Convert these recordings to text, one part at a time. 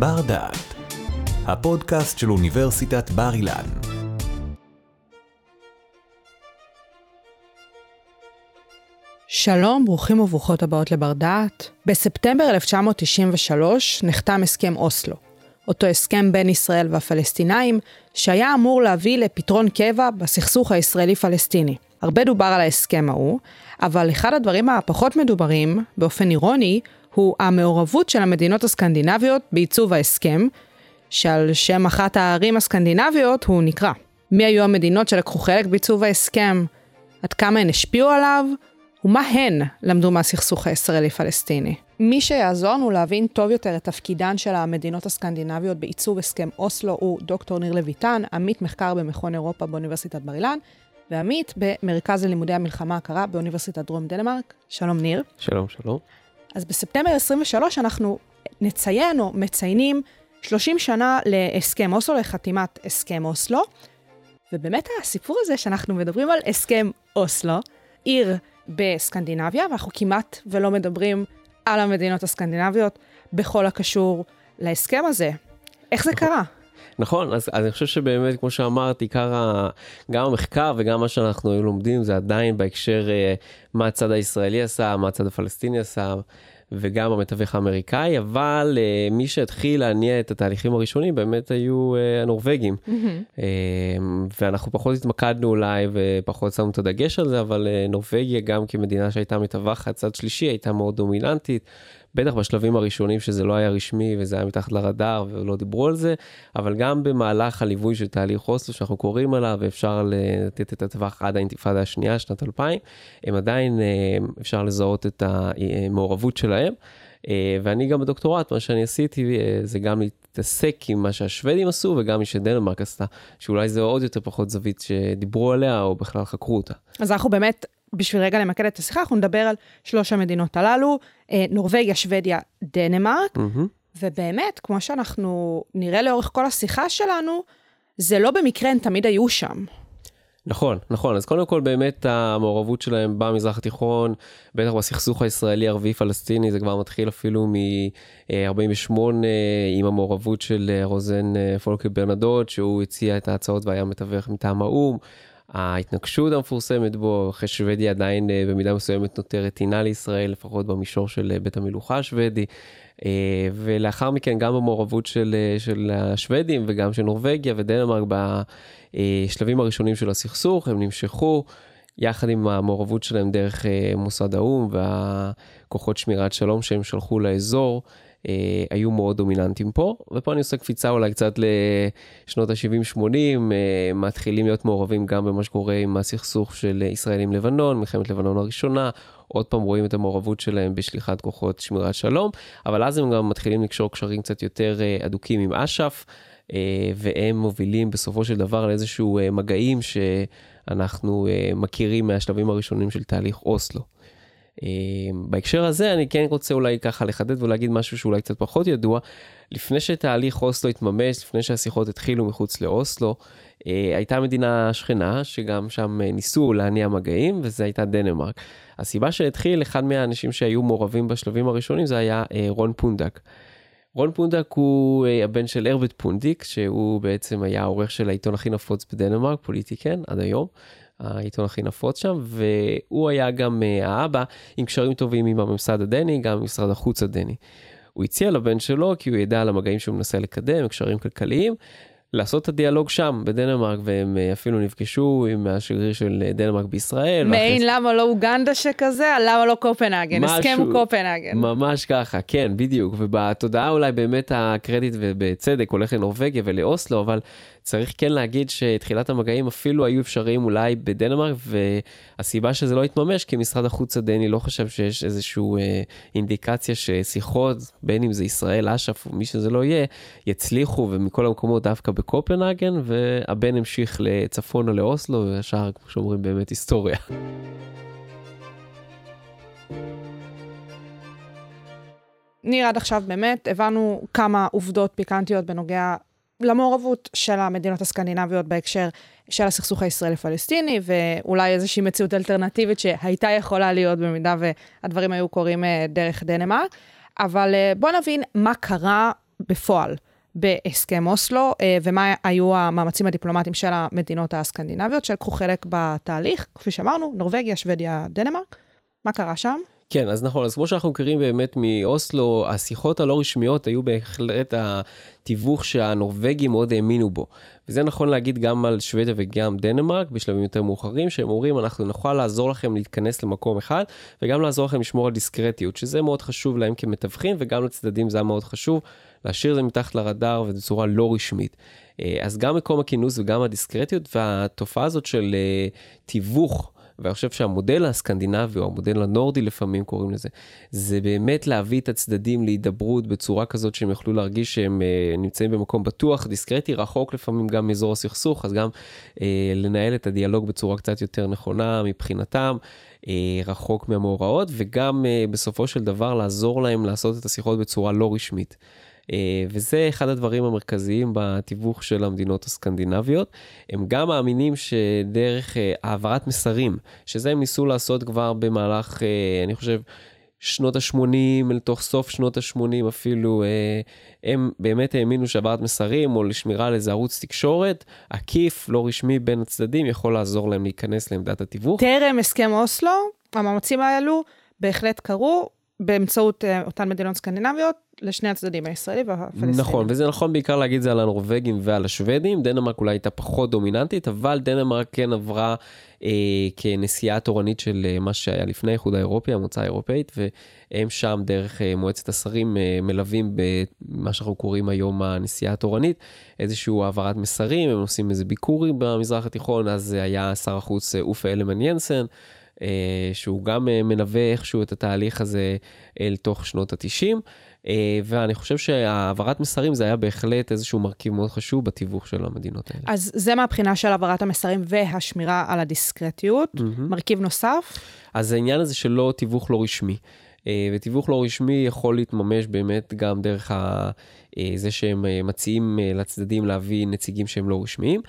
בר דעת, הפודקאסט של אוניברסיטת בר אילן. שלום, ברוכים וברוכות הבאות לבר דעת. בספטמבר 1993 נחתם הסכם אוסלו, אותו הסכם בין ישראל והפלסטינאים, שהיה אמור להביא לפתרון קבע בסכסוך הישראלי-פלסטיני. הרבה דובר על ההסכם ההוא, אבל אחד הדברים הפחות מדוברים, באופן אירוני, הוא המעורבות של המדינות הסקנדינביות בעיצוב ההסכם, שעל שם אחת הערים הסקנדינביות הוא נקרא. מי היו המדינות שלקחו חלק בעיצוב ההסכם? עד כמה הן השפיעו עליו? ומה הן למדו מהסכסוך הישראלי-פלסטיני? מי שיעזור לנו להבין טוב יותר את תפקידן של המדינות הסקנדינביות בעיצוב הסכם אוסלו הוא דוקטור ניר לויטן, עמית מחקר במכון אירופה באוניברסיטת בר אילן, ועמית במרכז ללימודי המלחמה הקרה באוניברסיטת דרום דנמרק. שלום ניר. שלום, שלום. אז בספטמבר 23 אנחנו נציין או מציינים 30 שנה להסכם אוסלו, לחתימת הסכם אוסלו. ובאמת הסיפור הזה שאנחנו מדברים על הסכם אוסלו, עיר בסקנדינביה, ואנחנו כמעט ולא מדברים על המדינות הסקנדינביות בכל הקשור להסכם הזה. איך זה קרה? נכון, אז, אז אני חושב שבאמת, כמו שאמרת, עיקר ה, גם המחקר וגם מה שאנחנו היו לומדים זה עדיין בהקשר uh, מה הצד הישראלי עשה, מה הצד הפלסטיני עשה. וגם המתווך האמריקאי, אבל uh, מי שהתחיל להניע את התהליכים הראשונים באמת היו uh, הנורבגים. Mm-hmm. Uh, ואנחנו פחות התמקדנו אולי ופחות שמנו את הדגש על זה, אבל uh, נורבגיה גם כמדינה שהייתה מתווכת צד שלישי הייתה מאוד דומיננטית. בטח בשלבים הראשונים שזה לא היה רשמי וזה היה מתחת לרדאר ולא דיברו על זה, אבל גם במהלך הליווי של תהליך אוסלו שאנחנו קוראים עליו ואפשר לתת את הטווח עד האינתיפאדה השנייה, שנת 2000, הם עדיין, אה, אפשר לזהות את המעורבות שלהם. אה, ואני גם בדוקטורט, מה שאני עשיתי אה, זה גם להתעסק עם מה שהשוודים עשו וגם מי שדנמרק עשתה, שאולי זה עוד יותר פחות זווית שדיברו עליה או בכלל חקרו אותה. אז אנחנו באמת בשביל רגע למקד את השיחה, אנחנו נדבר על שלוש המדינות הללו, אה, נורבגיה, שוודיה, דנמרק, mm-hmm. ובאמת, כמו שאנחנו נראה לאורך כל השיחה שלנו, זה לא במקרה הן תמיד היו שם. נכון, נכון. אז קודם כל באמת המעורבות שלהם במזרח התיכון, בטח בסכסוך הישראלי ערבי פלסטיני, זה כבר מתחיל אפילו מ-48 עם המעורבות של רוזן אה, פולקי ברנדות, שהוא הציע את ההצעות והיה מתווך מטעם האו"ם. ההתנגשות המפורסמת בו, אחרי שוודיה עדיין אה, במידה מסוימת נותרת טינה לישראל, לפחות במישור של אה, בית המלוכה השוודי. אה, ולאחר מכן גם המעורבות של, של השוודים וגם של נורבגיה ודנמרק בשלבים הראשונים של הסכסוך, הם נמשכו. יחד עם המעורבות שלהם דרך מוסד האו"ם והכוחות שמירת שלום שהם שלחו לאזור, אה, היו מאוד דומיננטיים פה, ופה אני עושה קפיצה אולי קצת לשנות ה-70-80, אה, מתחילים להיות מעורבים גם במה שקורה עם הסכסוך של ישראל עם לבנון, מלחמת לבנון הראשונה, עוד פעם רואים את המעורבות שלהם בשליחת כוחות שמירת שלום, אבל אז הם גם מתחילים לקשור קשרים קצת יותר אה, אדוקים עם אש"ף. והם מובילים בסופו של דבר לאיזשהו מגעים שאנחנו מכירים מהשלבים הראשונים של תהליך אוסלו. אמ, בהקשר הזה אני כן רוצה אולי ככה לחדד ולהגיד משהו שאולי קצת פחות ידוע. לפני שתהליך אוסלו התממש, לפני שהשיחות התחילו מחוץ לאוסלו, אה, הייתה מדינה שכנה שגם שם אה, ניסו להניע מגעים וזה הייתה דנמרק. הסיבה שהתחיל, אחד מהאנשים שהיו מעורבים בשלבים הראשונים זה היה אה, רון פונדק. רון פונדק הוא הבן של הרברט פונדיק, שהוא בעצם היה העורך של העיתון הכי נפוץ בדנמרק, פוליטיקן, עד היום. העיתון הכי נפוץ שם, והוא היה גם אה, האבא עם קשרים טובים עם הממסד הדני, גם עם משרד החוץ הדני. הוא הציע לבן שלו כי הוא ידע על המגעים שהוא מנסה לקדם, קשרים כלכליים, לעשות את הדיאלוג שם בדנמרק והם אה, אפילו נפגשו עם השגריר של אה, דנמרק בישראל. מעין ואחרי... למה לא אוגנדה שכזה, למה לא קופנהגן, משהו, הסכם קופנהגן. ממש ככה, כן, בדיוק, ובתודעה אולי באמת הקרדיט ובצדק הולך לנורבגיה ולאוסלו, אבל צריך כן להגיד שתחילת המגעים אפילו היו אפשריים אולי בדנמרק, והסיבה שזה לא התממש, כי משרד החוץ הדני לא חשב שיש איזושהי אה, אינדיקציה ששיחות, בין אם זה ישראל, אש"ף או מי שזה לא יהיה, יצליחו, ומכל המקומות דווקא בקופנהגן, והבן המשיך לצפונה לאוסלו, והשאר, כמו שאומרים, באמת היסטוריה. ניר, עד עכשיו באמת הבנו כמה עובדות פיקנטיות בנוגע למעורבות של המדינות הסקנדינביות בהקשר של הסכסוך הישראלי-פלסטיני, ואולי איזושהי מציאות אלטרנטיבית שהייתה יכולה להיות במידה והדברים היו קורים אה, דרך דנמרק. אבל אה, בואו נבין מה קרה בפועל בהסכם אוסלו, אה, ומה היו המאמצים הדיפלומטיים של המדינות הסקנדינביות שלקחו חלק בתהליך, כפי שאמרנו, נורבגיה, שוודיה, דנמרק. מה קרה שם? כן, אז נכון, אז כמו שאנחנו מכירים באמת מאוסלו, השיחות הלא רשמיות היו בהחלט התיווך שהנורבגים מאוד האמינו בו. וזה נכון להגיד גם על שוודיה וגם דנמרק בשלבים יותר מאוחרים, שהם אומרים, אנחנו נוכל לעזור לכם להתכנס למקום אחד, וגם לעזור לכם לשמור על דיסקרטיות, שזה מאוד חשוב להם כמתווכים, וגם לצדדים זה היה מאוד חשוב, להשאיר את זה מתחת לרדאר ובצורה לא רשמית. אה, אז גם מקום הכינוס וגם הדיסקרטיות, והתופעה הזאת של אה, תיווך, ואני חושב שהמודל הסקנדינבי, או המודל הנורדי לפעמים קוראים לזה, זה באמת להביא את הצדדים להידברות בצורה כזאת שהם יוכלו להרגיש שהם uh, נמצאים במקום בטוח, דיסקרטי, רחוק לפעמים גם מאזור הסכסוך, אז גם uh, לנהל את הדיאלוג בצורה קצת יותר נכונה מבחינתם. uh, רחוק מהמאורעות, וגם uh, בסופו של דבר לעזור להם לעשות את השיחות בצורה לא רשמית. אה, וזה אחד הדברים המרכזיים בתיווך של המדינות הסקנדינביות. הם גם מאמינים שדרך אה, העברת מסרים, שזה הם ניסו לעשות כבר במהלך, אה, אני חושב, שנות ה-80, לתוך סוף שנות ה-80 אפילו, הם באמת האמינו שהעברת מסרים או לשמירה על איזה ערוץ תקשורת עקיף, לא רשמי בין הצדדים, יכול לעזור להם להיכנס לעמדת התיווך. טרם הסכם אוסלו, המאמצים האלו בהחלט קרו באמצעות אותן מדינות סקנדינביות, לשני הצדדים, הישראלי והפלסטיני. נכון, וזה נכון בעיקר להגיד זה על הנורבגים ועל השוודים. דנמרק אולי הייתה פחות דומיננטית, אבל דנמרק כן עברה אה, כנשיאה תורנית של אה, מה שהיה לפני האיחוד האירופי, המוצא האירופאית, והם שם דרך אה, מועצת השרים אה, מלווים במה שאנחנו קוראים היום הנשיאה התורנית, איזושהי העברת מסרים, הם עושים איזה ביקורים במזרח התיכון, אז היה שר החוץ אה, אופה אלמן ינסן. אה, שהוא גם אה, מנווה איכשהו את התהליך הזה אל תוך שנות ה-90. אה, ואני חושב שהעברת מסרים זה היה בהחלט איזשהו מרכיב מאוד חשוב בתיווך של המדינות האלה. אז זה מהבחינה של העברת המסרים והשמירה על הדיסקרטיות. Mm-hmm. מרכיב נוסף? אז העניין הזה שלא תיווך לא רשמי. ותיווך לא רשמי יכול להתממש באמת גם דרך ה... זה שהם מציעים לצדדים להביא נציגים שהם לא רשמיים.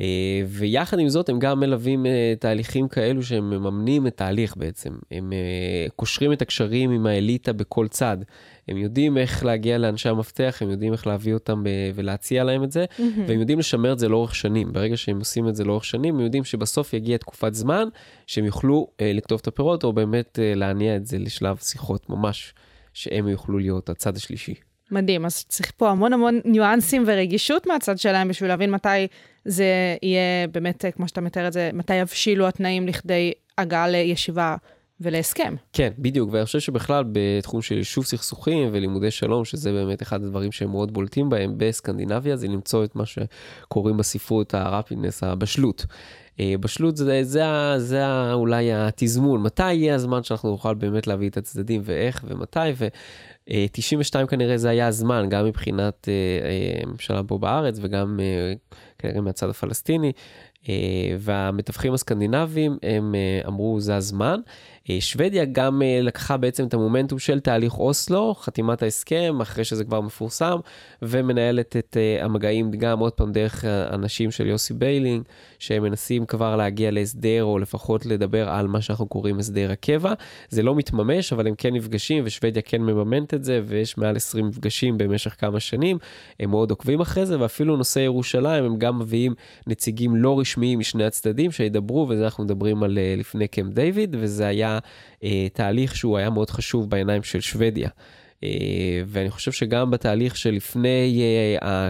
אה, ויחד עם זאת הם גם מלווים אה, תהליכים כאלו שהם מממנים את ההליך בעצם. הם אה, קושרים את הקשרים עם האליטה בכל צד. הם יודעים איך להגיע לאנשי המפתח, הם יודעים איך להביא אותם ולהציע להם את זה, mm-hmm. והם יודעים לשמר את זה לאורך שנים. ברגע שהם עושים את זה לאורך שנים, הם יודעים שבסוף יגיע תקופת זמן שהם יוכלו לכתוב את הפירות, או באמת להניע את זה לשלב שיחות ממש, שהם יוכלו להיות הצד השלישי. מדהים, אז צריך פה המון המון ניואנסים ורגישות מהצד שלהם בשביל להבין מתי זה יהיה באמת, כמו שאתה מתאר את זה, מתי יבשילו התנאים לכדי הגעה לישיבה ולהסכם. כן, בדיוק, ואני חושב שבכלל בתחום של יישוב סכסוכים ולימודי שלום, שזה באמת אחד הדברים שהם מאוד בולטים בהם בסקנדינביה, זה למצוא את מה שקוראים בספרות הרפינס, הבשלות. אה, בשלות זה, זה, זה, זה אולי התזמון, מתי יהיה הזמן שאנחנו נוכל באמת להביא את הצדדים ואיך ומתי, ו-92 כנראה זה היה הזמן, גם מבחינת אה, אה, פה בארץ וגם כנראה מהצד הפלסטיני, והמתווכים הסקנדינביים הם אמרו זה הזמן. אה, שוודיה גם אה, לקחה בעצם את המומנטום של תהליך אוסלו, חתימת ההסכם, אחרי שזה כבר מפורסם, ומנהלת את אה, המגעים גם עוד פעם דרך אנשים של יוסי ביילין, שהם מנסים כבר להגיע להסדר, או לפחות לדבר על מה שאנחנו קוראים הסדר הקבע. זה לא מתממש, אבל הם כן נפגשים, ושוודיה כן מממנת את זה, ויש מעל 20 מפגשים במשך כמה שנים, הם מאוד עוקבים אחרי זה, ואפילו נושא ירושלים, הם גם מביאים נציגים לא רשמיים משני הצדדים שידברו, וזה אנחנו מדברים על לפני קמפ דיוויד, וזה היה אה, תהליך שהוא היה מאוד חשוב בעיניים של שוודיה. אה, ואני חושב שגם בתהליך שלפני אה,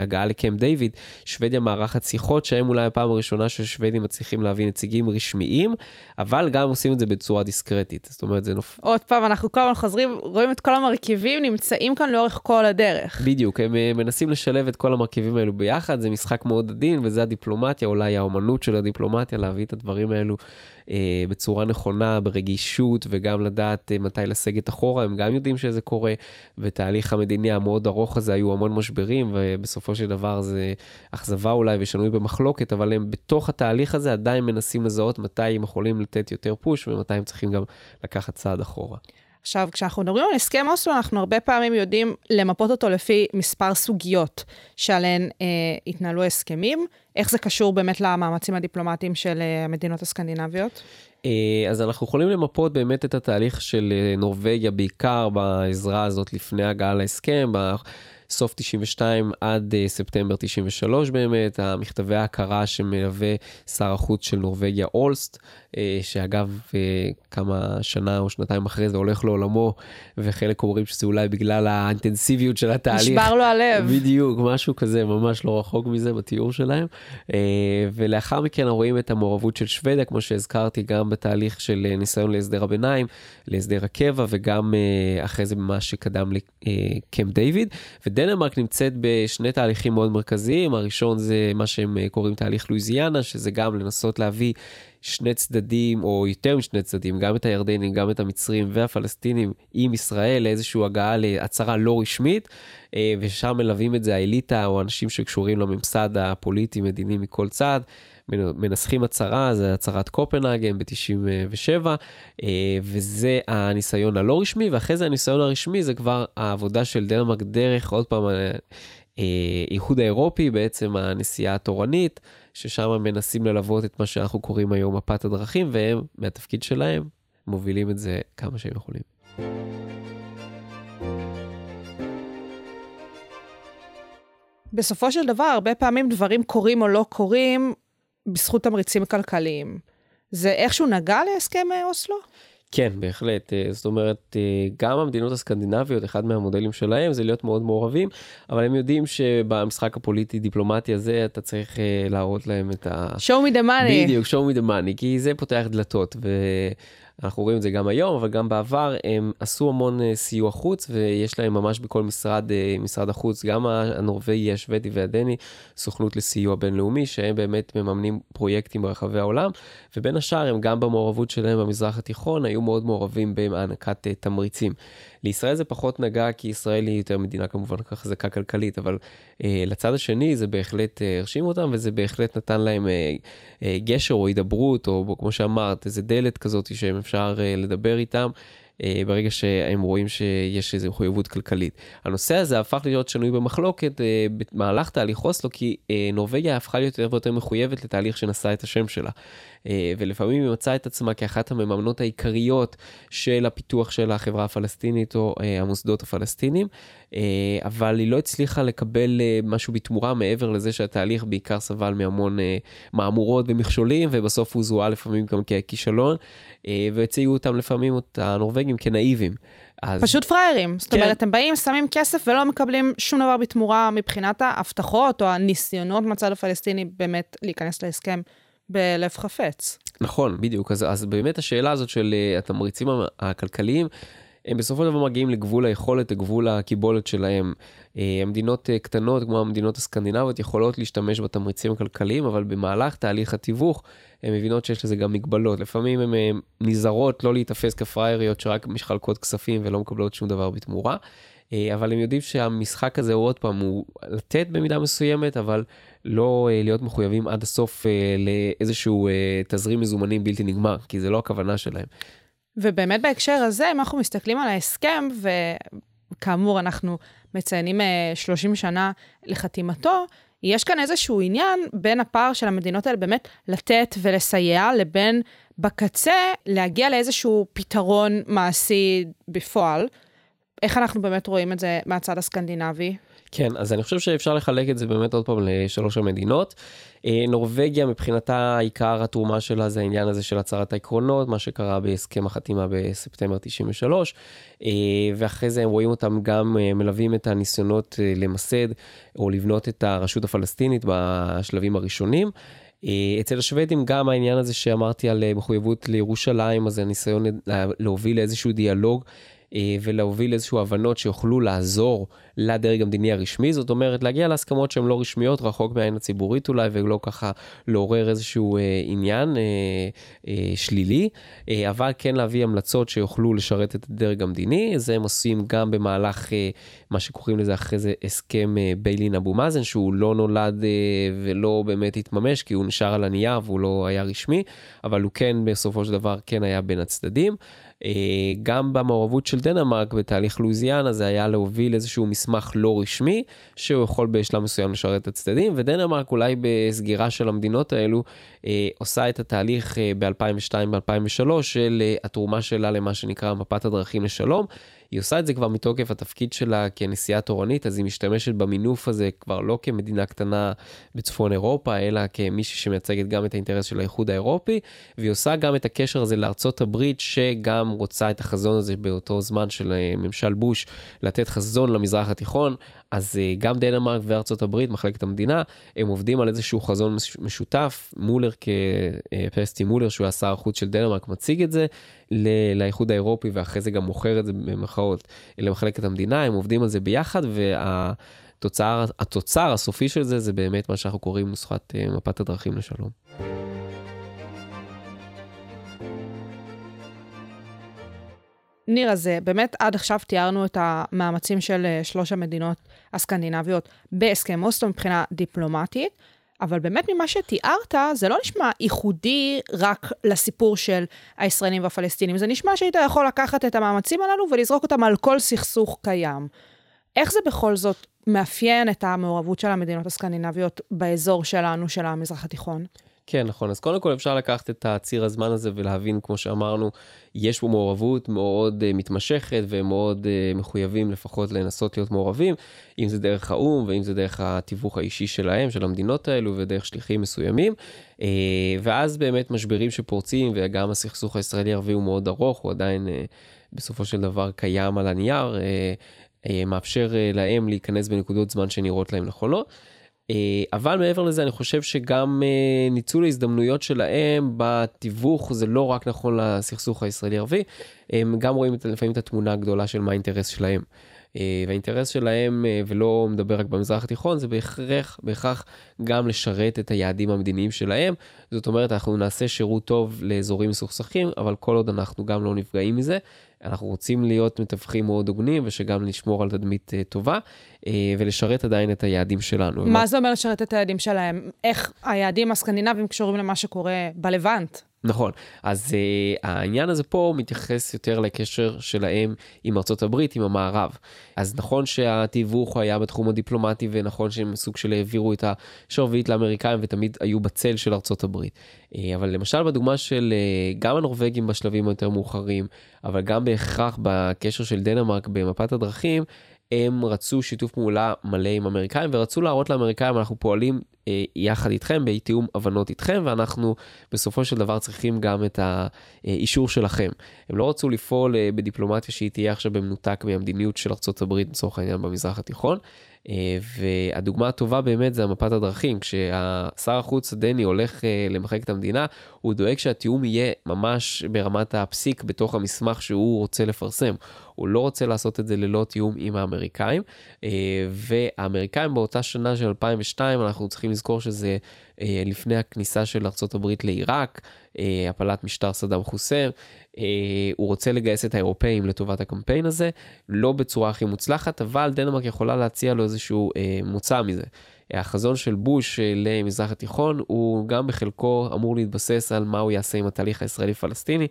ההגעה לקמפ דיוויד, שוודיה מארחת שיחות שהם אולי הפעם הראשונה ששוודים מצליחים להביא נציגים רשמיים, אבל גם עושים את זה בצורה דיסקרטית. זאת אומרת, זה נופ... עוד פעם, אנחנו כל הזמן חוזרים, רואים את כל המרכיבים נמצאים כאן לאורך כל הדרך. בדיוק, הם מנסים לשלב את כל המרכיבים האלו ביחד, זה משחק מאוד עדין, וזה הדיפלומטיה, אולי האומנות של הדיפלומטיה, להביא את הדברים האלו אה, בצורה נכונה, ברגישות, וגם לדעת אה, מתי לסגת אחורה, הם גם יודעים שזה קורה. ותהליך המדיני המאוד ארוך הזה היו המון משברים, ובסופו של דבר זה אכזבה אולי ושנוי במחלוקת, אבל הם בתוך התהליך הזה עדיין מנסים לזהות מתי הם יכולים לתת יותר פוש ומתי הם צריכים גם לקחת צעד אחורה. עכשיו, כשאנחנו מדברים על הסכם אוסלו, אנחנו הרבה פעמים יודעים למפות אותו לפי מספר סוגיות שעליהן אה, התנהלו הסכמים. איך זה קשור באמת למאמצים הדיפלומטיים של אה, המדינות הסקנדינביות? אה, אז אנחנו יכולים למפות באמת את התהליך של אה, נורבגיה, בעיקר בעזרה הזאת לפני הגעה להסכם. סוף 92 עד ספטמבר 93 באמת, המכתבי ההכרה שמלווה שר החוץ של נורבגיה אולסט, שאגב, uh, כמה שנה או שנתיים אחרי זה הולך לעולמו, וחלק אומרים שזה אולי בגלל האינטנסיביות של התהליך. נשבר לו הלב. בדיוק, משהו כזה, ממש לא רחוק מזה בתיאור שלהם. Uh, ולאחר מכן רואים את המעורבות של שוודיה, כמו שהזכרתי, גם בתהליך של ניסיון להסדר הביניים, להסדר הקבע, וגם אחרי זה במה שקדם לקמפ דיוויד. ודנמרק נמצאת בשני תהליכים מאוד מרכזיים, הראשון זה מה שהם קוראים תהליך לואיזיאנה, שזה גם לנסות להביא שני צדדים, או יותר משני צדדים, גם את הירדנים, גם את המצרים והפלסטינים עם ישראל לאיזושהי הגעה להצהרה לא רשמית, ושם מלווים את זה האליטה או אנשים שקשורים לממסד הפוליטי-מדיני מכל צד. מנסחים הצהרה, זה הצהרת קופנהגן ב-97, וזה הניסיון הלא רשמי, ואחרי זה הניסיון הרשמי זה כבר העבודה של דנמרק דרך, עוד פעם, האיחוד האירופי, בעצם הנסיעה התורנית, ששם מנסים ללוות את מה שאנחנו קוראים היום מפת הדרכים, והם, מהתפקיד שלהם, מובילים את זה כמה שהם יכולים. בסופו של דבר, הרבה פעמים דברים קורים או לא קורים בזכות תמריצים כלכליים. זה איכשהו נגע להסכם אוסלו? כן, בהחלט. זאת אומרת, גם המדינות הסקנדינביות, אחד מהמודלים שלהם זה להיות מאוד מעורבים, אבל הם יודעים שבמשחק הפוליטי-דיפלומטי הזה אתה צריך להראות להם את ה... show me the money. בדיוק, show me the money, כי זה פותח דלתות. ו... אנחנו רואים את זה גם היום, אבל גם בעבר הם עשו המון סיוע חוץ, ויש להם ממש בכל משרד, משרד החוץ, גם הנורבגי, השוודי והדני, סוכנות לסיוע בינלאומי, שהם באמת מממנים פרויקטים ברחבי העולם, ובין השאר הם גם במעורבות שלהם במזרח התיכון, היו מאוד מעורבים בהענקת תמריצים. לישראל זה פחות נגע, כי ישראל היא יותר מדינה כמובן חזקה כלכלית, אבל אה, לצד השני זה בהחלט אה, הרשים אותם, וזה בהחלט נתן להם אה, אה, גשר או הידברות, או כמו שאמרת, איזה דלת כזאת שהם אפשר אה, לדבר איתם. uh, ברגע שהם רואים שיש איזו מחויבות כלכלית. הנושא הזה הפך להיות שנוי במחלוקת uh, במהלך תהליך אוסלו, כי uh, נורבגיה הפכה להיות יותר ויותר מחויבת לתהליך שנשא את השם שלה. Uh, ולפעמים היא מצאה את עצמה כאחת המממנות העיקריות של הפיתוח של החברה הפלסטינית או uh, המוסדות הפלסטינים, uh, אבל היא לא הצליחה לקבל משהו בתמורה מעבר לזה שהתהליך בעיקר סבל מהמון מהמורות ומכשולים, ובסוף הוא זוהה לפעמים גם ככישלון, והציגו אותם לפעמים, את הנורבגים, כנאיבים. אז... פשוט פראיירים. זאת כן. אומרת, הם באים, שמים כסף ולא מקבלים שום דבר בתמורה מבחינת ההבטחות או הניסיונות מהצד הפלסטיני באמת להיכנס להסכם בלב חפץ. נכון, בדיוק. אז, אז באמת השאלה הזאת של uh, התמריצים הכלכליים, הם בסופו של דבר מגיעים לגבול היכולת, לגבול הקיבולת שלהם. המדינות קטנות, כמו המדינות הסקנדינביות, יכולות להשתמש בתמריצים הכלכליים, אבל במהלך תהליך התיווך, הן מבינות שיש לזה גם מגבלות. לפעמים הן נזהרות לא להיתפס כפרייריות שרק מחלקות כספים ולא מקבלות שום דבר בתמורה. אבל הם יודעים שהמשחק הזה הוא עוד פעם, הוא לתת במידה מסוימת, אבל לא להיות מחויבים עד הסוף לאיזשהו תזרים מזומנים בלתי נגמר, כי זה לא הכוונה שלהם. ובאמת בהקשר הזה, אם אנחנו מסתכלים על ההסכם, וכאמור, אנחנו מציינים 30 שנה לחתימתו, יש כאן איזשהו עניין בין הפער של המדינות האלה באמת לתת ולסייע, לבין בקצה להגיע לאיזשהו פתרון מעשי בפועל. איך אנחנו באמת רואים את זה מהצד הסקנדינבי? כן, אז אני חושב שאפשר לחלק את זה באמת עוד פעם לשלוש המדינות. נורבגיה מבחינתה עיקר התרומה שלה זה העניין הזה של הצהרת העקרונות, מה שקרה בהסכם החתימה בספטמבר 93, ואחרי זה הם רואים אותם גם מלווים את הניסיונות למסד או לבנות את הרשות הפלסטינית בשלבים הראשונים. אצל השוודים גם העניין הזה שאמרתי על מחויבות לירושלים, אז הניסיון להוביל לאיזשהו דיאלוג ולהוביל איזשהו הבנות שיוכלו לעזור לדרג המדיני הרשמי, זאת אומרת להגיע להסכמות שהן לא רשמיות, רחוק מהעין הציבורית אולי, ולא ככה לעורר איזשהו אה, עניין אה, אה, שלילי, אה, אבל כן להביא המלצות שיוכלו לשרת את הדרג המדיני, זה הם עושים גם במהלך אה, מה שקוראים לזה אחרי זה הסכם אה, ביילין אבו מאזן, שהוא לא נולד אה, ולא באמת התממש, כי הוא נשאר על הנייר והוא לא היה רשמי, אבל הוא כן בסופו של דבר כן היה בין הצדדים. גם במעורבות של דנמרק בתהליך לואיזיאנה זה היה להוביל איזשהו מסמך לא רשמי, שהוא יכול בשלב מסוים לשרת את הצדדים, ודנמרק אולי בסגירה של המדינות האלו עושה את התהליך ב-2002-2003 של התרומה שלה למה שנקרא מפת הדרכים לשלום. היא עושה את זה כבר מתוקף התפקיד שלה כנשיאה תורנית, אז היא משתמשת במינוף הזה כבר לא כמדינה קטנה בצפון אירופה, אלא כמישהי שמייצגת גם את האינטרס של האיחוד האירופי, והיא עושה גם את הקשר הזה לארצות הברית, שגם רוצה את החזון הזה באותו זמן של אה, ממשל בוש, לתת חזון למזרח התיכון. אז אה, גם דנמרק וארצות הברית, מחלקת המדינה, הם עובדים על איזשהו חזון משותף. מולר כפסטי מולר, שהוא השר החוץ של דנמרק, מציג את זה לאיחוד האירופי, ואחרי זה גם מוכר את זה במחאות למחלקת המדינה, הם עובדים על זה ביחד, והתוצר התוצר הסופי של זה, זה באמת מה שאנחנו קוראים נוסחת אה, מפת הדרכים לשלום. ניר, אז באמת עד עכשיו תיארנו את המאמצים של אה, שלוש המדינות הסקנדינביות בהסכם אוסטו מבחינה דיפלומטית, אבל באמת ממה שתיארת, זה לא נשמע ייחודי רק לסיפור של הישראלים והפלסטינים, זה נשמע שהיית יכול לקחת את המאמצים הללו ולזרוק אותם על כל סכסוך קיים. איך זה בכל זאת מאפיין את המעורבות של המדינות הסקנדינביות באזור שלנו, של המזרח התיכון? כן, נכון. אז קודם כל אפשר לקחת את הציר הזמן הזה ולהבין, כמו שאמרנו, יש פה מעורבות מאוד uh, מתמשכת ומאוד uh, מחויבים לפחות לנסות להיות מעורבים, אם זה דרך האו"ם ואם זה דרך התיווך האישי שלהם, של המדינות האלו, ודרך שליחים מסוימים. Uh, ואז באמת משברים שפורצים, וגם הסכסוך הישראלי-ערבי הוא מאוד ארוך, הוא עדיין uh, בסופו של דבר קיים על הנייר, uh, uh, מאפשר uh, להם להיכנס בנקודות זמן שנראות להם נכונות. אה, אבל מעבר לזה אני חושב שגם אה, ניצול ההזדמנויות שלהם בתיווך זה לא רק נכון לסכסוך הישראלי-ערבי, הם גם רואים לפעמים את התמונה הגדולה של מה האינטרס שלהם. אה, והאינטרס שלהם, ולא מדבר רק במזרח התיכון, זה בהכרח, בהכרח גם לשרת את היעדים המדיניים שלהם. זאת אומרת, אנחנו נעשה שירות טוב לאזורים מסוכסכים, אבל כל עוד אנחנו גם לא נפגעים מזה, אנחנו רוצים להיות מתווכים מאוד הוגנים, ושגם נשמור על תדמית uh, טובה, uh, ולשרת עדיין את היעדים שלנו. מה זה אומר לשרת את היעדים שלהם? איך היעדים הסקנדינביים קשורים למה שקורה בלבנט? נכון, אז uh, העניין הזה פה מתייחס יותר לקשר שלהם עם ארצות הברית, עם המערב. אז נכון שהתיווך היה בתחום הדיפלומטי, ונכון שהם סוג של העבירו את השרביט לאמריקאים ותמיד היו בצל של ארצות הברית. Uh, אבל למשל בדוגמה של uh, גם הנורבגים בשלבים היותר מאוחרים, אבל גם בהכרח בקשר של דנמרק במפת הדרכים, הם רצו שיתוף פעולה מלא עם אמריקאים ורצו להראות לאמריקאים אנחנו פועלים אה, יחד איתכם בתיאום הבנות איתכם ואנחנו בסופו של דבר צריכים גם את האישור שלכם. הם לא רצו לפעול אה, בדיפלומטיה שהיא תהיה עכשיו במנותק מהמדיניות של ארה"ב לצורך העניין במזרח התיכון. אה, והדוגמה הטובה באמת זה המפת הדרכים, כשהשר החוץ הדני הולך אה, למחלקת המדינה, הוא דואג שהתיאום יהיה ממש ברמת הפסיק בתוך המסמך שהוא רוצה לפרסם. הוא לא רוצה לעשות את זה ללא תיאום עם האמריקאים, אה, והאמריקאים באותה שנה של 2002, אנחנו צריכים לזכור שזה לפני הכניסה של ארה"ב לעיראק, הפלת משטר סדאם חוסיין. אה, הוא רוצה לגייס את האירופאים לטובת הקמפיין הזה, לא בצורה הכי מוצלחת, אבל דנמרק יכולה להציע לו איזשהו אה, מוצא מזה. החזון של בוש אה, למזרח התיכון הוא גם בחלקו אמור להתבסס על מה הוא יעשה עם התהליך הישראלי-פלסטיני.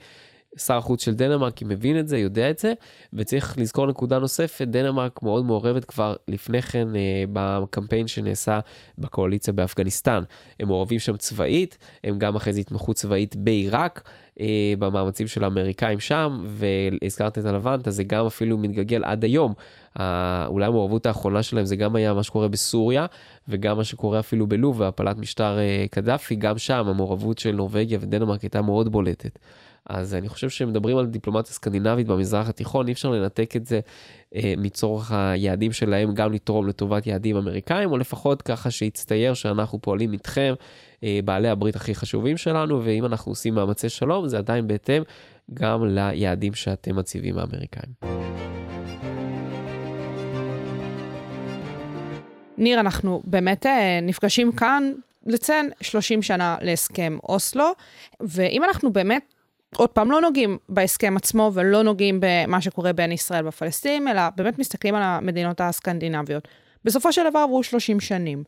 שר החוץ של דנמרק מבין את זה, יודע את זה, וצריך לזכור נקודה נוספת, דנמרק מאוד מעורבת כבר לפני כן אה, בקמפיין שנעשה בקואליציה באפגניסטן. הם מעורבים שם צבאית, הם גם אחרי זה התמחו צבאית בעיראק, אה, במאמצים של האמריקאים שם, והזכרת את הלבנט, אז זה גם אפילו מתגלגל עד היום. אה, אולי המעורבות האחרונה שלהם זה גם היה מה שקורה בסוריה, וגם מה שקורה אפילו בלוב והפלת משטר אה, קדאפי, גם שם המעורבות של נורבגיה ודנמרק הייתה מאוד בולטת. אז אני חושב שמדברים על דיפלומטיה סקנדינבית במזרח התיכון, אי אפשר לנתק את זה אה, מצורך היעדים שלהם גם לתרום לטובת יעדים אמריקאים, או לפחות ככה שיצטייר שאנחנו פועלים איתכם, אה, בעלי הברית הכי חשובים שלנו, ואם אנחנו עושים מאמצי שלום, זה עדיין בהתאם גם ליעדים שאתם מציבים האמריקאים. ניר, אנחנו באמת אה, נפגשים כאן לציין 30 שנה להסכם אוסלו, ואם אנחנו באמת עוד פעם, לא נוגעים בהסכם עצמו ולא נוגעים במה שקורה בין ישראל והפלסטינים, אלא באמת מסתכלים על המדינות הסקנדינביות. בסופו של דבר עברו 30 שנים.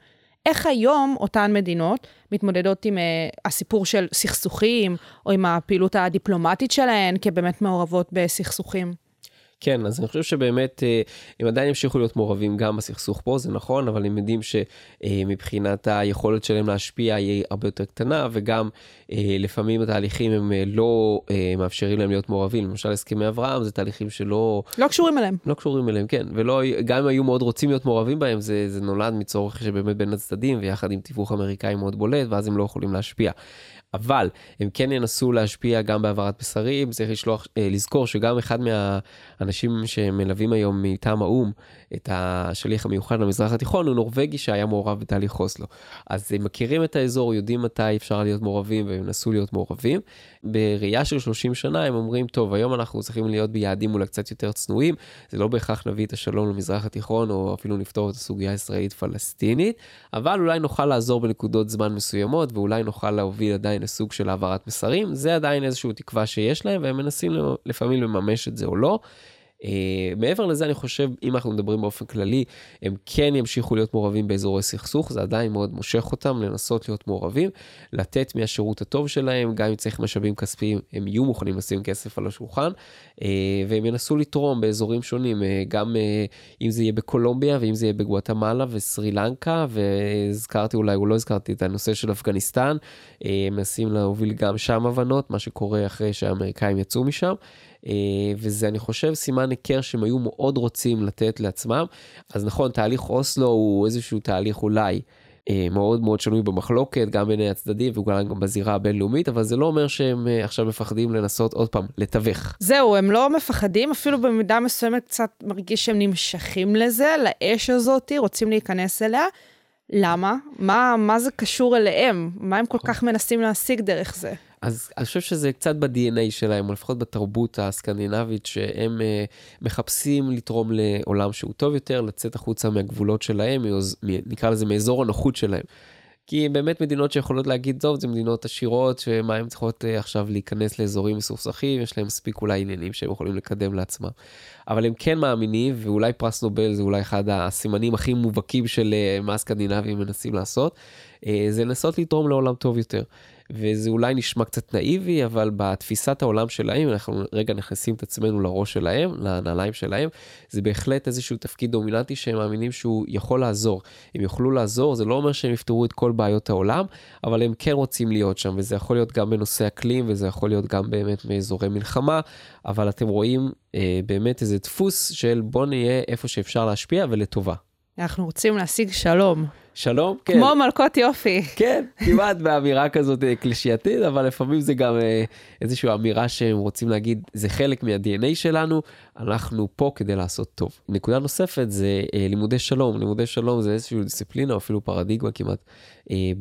איך היום אותן מדינות מתמודדות עם uh, הסיפור של סכסוכים, או עם הפעילות הדיפלומטית שלהן, כבאמת מעורבות בסכסוכים? כן, אז אני חושב שבאמת אה, הם עדיין ימשיכו להיות מעורבים גם בסכסוך פה, זה נכון, אבל הם יודעים שמבחינת היכולת שלהם להשפיע היא הרבה יותר קטנה, וגם אה, לפעמים התהליכים הם אה, לא מאפשרים להם להיות מעורבים. למשל הסכמי אברהם זה תהליכים שלא... לא קשורים אליהם. לא קשורים אליהם, כן. וגם אם היו מאוד רוצים להיות מעורבים בהם, זה, זה נולד מצורך שבאמת בין הצדדים, ויחד עם תיווך אמריקאי מאוד בולט, ואז הם לא יכולים להשפיע. אבל הם כן ינסו להשפיע גם בהעברת מסרים, צריך לשלוח, אה, לזכור שגם אחד מהאנשים שמלווים היום מטעם האו"ם את השליח המיוחד למזרח התיכון הוא נורבגי שהיה מעורב בתהליך אוסלו. אז הם מכירים את האזור, יודעים מתי אפשר להיות מעורבים והם ינסו להיות מעורבים. בראייה של 30 שנה הם אומרים, טוב, היום אנחנו צריכים להיות ביעדים אולי קצת יותר צנועים, זה לא בהכרח נביא את השלום למזרח התיכון או אפילו נפתור את הסוגיה הישראלית-פלסטינית, אבל אולי נוכל לעזור בנקודות זמן מסוימות ואולי נוכל להוביל עדיין לסוג של העברת מסרים, זה עדיין איזושהי תקווה שיש להם והם מנסים לפעמים לממש את זה או לא. Uh, מעבר לזה אני חושב אם אנחנו מדברים באופן כללי הם כן ימשיכו להיות מעורבים באזורי סכסוך זה עדיין מאוד מושך אותם לנסות להיות מעורבים לתת מהשירות הטוב שלהם גם אם צריך משאבים כספיים הם יהיו מוכנים לשים כסף על השולחן uh, והם ינסו לתרום באזורים שונים uh, גם אם זה יהיה בקולומביה ואם זה יהיה בגואטמלה וסרי לנקה והזכרתי אולי או לא הזכרתי את הנושא של אפגניסטן uh, מנסים להוביל גם שם הבנות מה שקורה אחרי שהאמריקאים יצאו משם. אה, וזה אני חושב סימן היכר שהם היו מאוד רוצים לתת לעצמם. אז נכון, תהליך אוסלו הוא איזשהו תהליך אולי. אה, מאוד מאוד שנוי במחלוקת גם בעיני הצדדים וגם גם בזירה הבינלאומית אבל זה לא אומר שהם אה, עכשיו מפחדים לנסות עוד פעם לתווך. זהו הם לא מפחדים אפילו במידה מסוימת קצת מרגיש שהם נמשכים לזה לאש הזאתי רוצים להיכנס אליה. למה? מה, מה זה קשור אליהם? מה הם כל כך מנסים להשיג דרך זה? אז אני חושב שזה קצת ב-DNA שלהם, או לפחות בתרבות הסקנדינבית, שהם uh, מחפשים לתרום לעולם שהוא טוב יותר, לצאת החוצה מהגבולות שלהם, נקרא לזה מאזור הנוחות שלהם. כי באמת מדינות שיכולות להגיד, טוב, זה מדינות עשירות, שמה הן צריכות uh, עכשיו להיכנס לאזורים מסוכסכים, יש להם מספיק אולי עניינים שהם יכולים לקדם לעצמם. אבל הם כן מאמינים, ואולי פרס נובל זה אולי אחד הסימנים הכי מובהקים של uh, מה הסקנדינבים מנסים לעשות, uh, זה לנסות לתרום לעולם טוב יותר. וזה אולי נשמע קצת נאיבי, אבל בתפיסת העולם שלהם, אנחנו רגע נכנסים את עצמנו לראש שלהם, לנעליים שלהם, זה בהחלט איזשהו תפקיד דומיננטי שהם מאמינים שהוא יכול לעזור. הם יוכלו לעזור, זה לא אומר שהם יפתרו את כל בעיות העולם, אבל הם כן רוצים להיות שם, וזה יכול להיות גם בנושא אקלים, וזה יכול להיות גם באמת מאזורי מלחמה, אבל אתם רואים אה, באמת איזה דפוס של בוא נהיה איפה שאפשר להשפיע ולטובה. אנחנו רוצים להשיג שלום. שלום, כן. כמו מלכות יופי. כן, כמעט באמירה כזאת אה, קלישייתית, אבל לפעמים זה גם אה, איזושהי אמירה שהם רוצים להגיד, זה חלק מה-DNA שלנו, אנחנו פה כדי לעשות טוב. נקודה נוספת זה אה, לימודי שלום. לימודי שלום זה איזושהי דיסציפלינה, או אפילו פרדיגמה כמעט,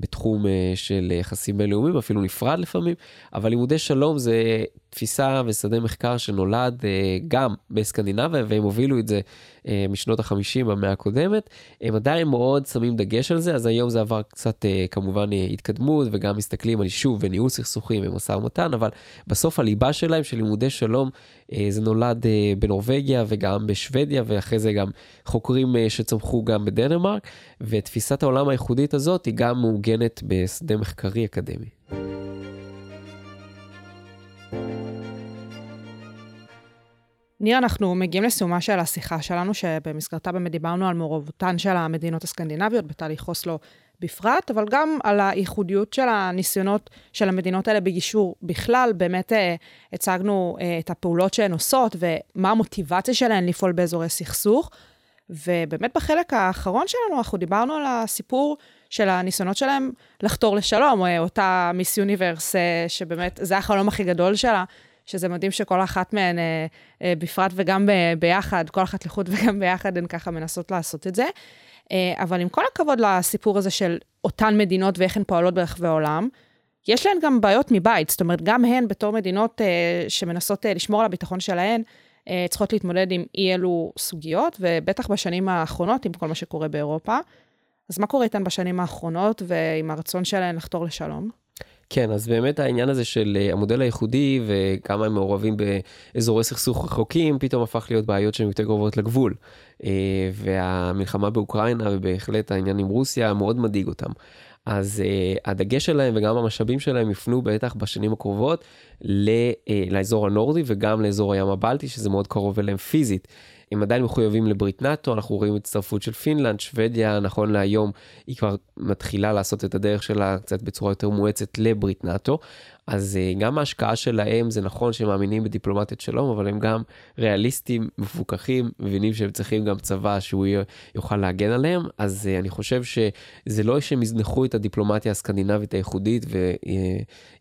בתחום של יחסים בינלאומיים, אפילו נפרד לפעמים, אבל לימודי שלום זה תפיסה ושדה מחקר שנולד גם בסקנדינביה, והם הובילו את זה משנות ה-50 במאה הקודמת. הם עדיין מאוד שמים דגש על זה, אז היום זה עבר קצת אה, כמובן אה, התקדמות וגם מסתכלים על יישוב וניהול סכסוכים ומשא ומתן, אבל בסוף הליבה שלהם של לימודי שלום אה, זה נולד בנורבגיה וגם בשוודיה ואחרי זה גם חוקרים שצמחו גם בדנמרק, ותפיסת העולם הייחודית הזאת היא גם מעוגנת בשדה מחקרי אקדמי. ניר, אנחנו מגיעים לסיומה של השיחה שלנו, שבמסגרתה באמת דיברנו על מעורבותן של המדינות הסקנדינביות בתהליך אוסלו בפרט, אבל גם על הייחודיות של הניסיונות של המדינות האלה בגישור בכלל. באמת אה, הצגנו אה, את הפעולות שהן עושות ומה המוטיבציה שלהן לפעול באזורי סכסוך. ובאמת בחלק האחרון שלנו אנחנו דיברנו על הסיפור של הניסיונות שלהם לחתור לשלום, אה, אותה מיס יוניברס, שבאמת זה החלום הכי גדול שלה, שזה מדהים שכל אחת מהן, אה, אה, בפרט וגם ב, ביחד, כל אחת לחוד וגם ביחד, הן ככה מנסות לעשות את זה. אה, אבל עם כל הכבוד לסיפור הזה של אותן מדינות ואיך הן פועלות ברחבי העולם, יש להן גם בעיות מבית, זאת אומרת, גם הן בתור מדינות אה, שמנסות אה, לשמור על הביטחון שלהן, אה, צריכות להתמודד עם אי אלו סוגיות, ובטח בשנים האחרונות, עם כל מה שקורה באירופה. אז מה קורה איתן בשנים האחרונות ועם הרצון שלהן לחתור לשלום? כן, אז באמת העניין הזה של אה, המודל הייחודי וכמה הם מעורבים באזורי סכסוך רחוקים, פתאום הפך להיות בעיות שהן יותר קרובות לגבול. אה, והמלחמה באוקראינה ובהחלט העניין עם רוסיה מאוד מדאיג אותם. אז uh, הדגש שלהם וגם המשאבים שלהם יפנו בטח בשנים הקרובות ל, uh, לאזור הנורדי וגם לאזור הים הבלטי, שזה מאוד קרוב אליהם פיזית. הם עדיין מחויבים לברית נאט"ו, אנחנו רואים הצטרפות של פינלנד, שוודיה נכון להיום היא כבר מתחילה לעשות את הדרך שלה קצת בצורה יותר מואצת לברית נאט"ו, אז אה, גם ההשקעה שלהם זה נכון שהם מאמינים בדיפלומטיית שלום, אבל הם גם ריאליסטים, מפוקחים, מבינים שהם צריכים גם צבא שהוא יוכל להגן עליהם, אז אה, אני חושב שזה לא שהם יזנחו את הדיפלומטיה הסקנדינבית הייחודית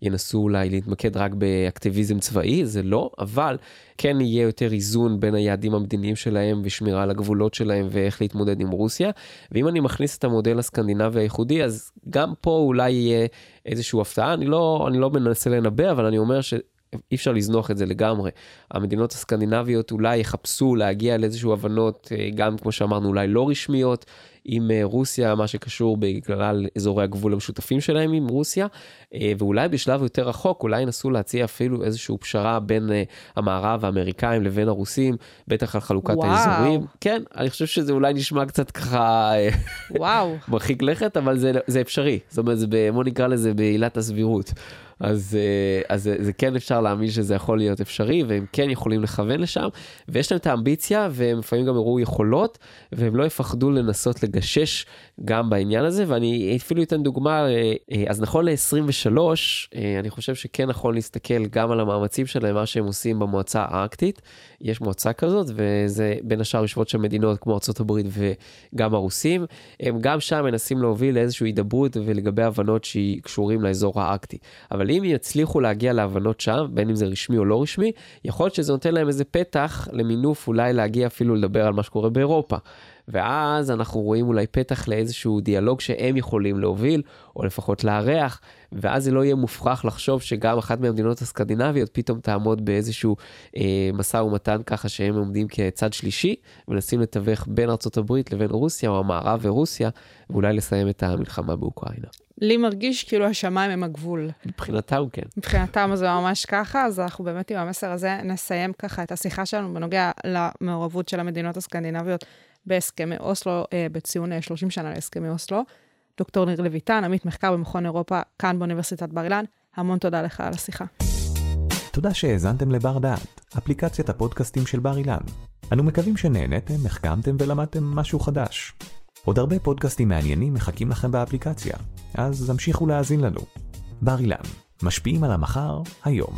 וינסו אולי להתמקד רק באקטיביזם צבאי, זה לא, אבל כן יהיה יותר איזון בין היעדים המדיניים שלהם ושמירה על הגבולות שלהם ואיך להתמודד עם רוסיה. ואם אני מכניס את המודל הסקנדינבי הייחודי, אז גם פה אולי יהיה איזושהי הפתעה, אני לא, אני לא מנסה לנבא, אבל אני אומר ש... אי אפשר לזנוח את זה לגמרי. המדינות הסקנדינביות אולי יחפשו להגיע לאיזשהו הבנות, אה, גם כמו שאמרנו, אולי לא רשמיות, עם אה, רוסיה, מה שקשור בגלל אזורי הגבול המשותפים שלהם עם רוסיה, אה, ואולי בשלב יותר רחוק, אולי ינסו להציע אפילו איזושהי פשרה בין המערב האמריקאים לבין הרוסים, בטח על חלוקת וואו. האזורים. כן, אני חושב שזה אולי נשמע קצת ככה... וואו. מרחיק לכת, אבל זה, זה אפשרי. זאת אומרת, זה ב, בוא נקרא לזה בעילת הסבירות. אז, אה, אז זה כן אפשר להאמין שזה יכול להיות אפשרי, והם כן יכולים לכוון לשם, ויש להם את האמביציה, והם לפעמים גם הראו יכולות, והם לא יפחדו לנסות לגשש גם בעניין הזה, ואני אפילו אתן דוגמה, אה, אה, אז נכון ל-23, אני חושב שכן נכון להסתכל גם על המאמצים שלהם, מה שהם עושים במועצה הארקטית. יש מועצה כזאת, וזה בין השאר יושבות שם מדינות כמו ארה"ב וגם הרוסים. הם גם שם מנסים להוביל לאיזושהי הידברות ולגבי הבנות שקשורים לאזור הארקטי. אבל אם יצליחו להגיע להבנות שם, בין אם זה רשמי או לא רשמי, יכול להיות שזה נותן להם איזה פתח למינוף אולי להגיע אפילו לדבר על מה שקורה באירופה. ואז אנחנו רואים אולי פתח לאיזשהו דיאלוג שהם יכולים להוביל, או לפחות לארח, ואז זה לא יהיה מופרך לחשוב שגם אחת מהמדינות הסקנדינביות פתאום תעמוד באיזשהו אה, משא ומתן ככה שהם עומדים כצד שלישי, מנסים לתווך בין ארה"ב לבין רוסיה, או המערב ורוסיה, ואולי לסיים את המלחמה באוקראינה. לי מרגיש כאילו השמיים הם הגבול. מבחינתם כן. מבחינתם זה ממש ככה, אז אנחנו באמת עם המסר הזה נסיים ככה את השיחה שלנו בנוגע למעורבות של המדינות הסקנדינביות בהסכמי אוסלו, אה, בציון 30 אה, שנה להסכמי אוסלו. דוקטור ניר לויטן, עמית מחקר במכון אירופה, כאן באוניברסיטת בר אילן, המון תודה לך על השיחה. תודה שהאזנתם לבר דעת, אפליקציית הפודקאסטים של בר אילן. אנו מקווים שנהנתם, החכמתם ולמדתם משהו חדש. עוד הרבה פודקאסטים מעניינים מחכים לכם באפליקציה, אז המשיכו להאזין לנו. בר אילן, משפיעים על המחר, היום.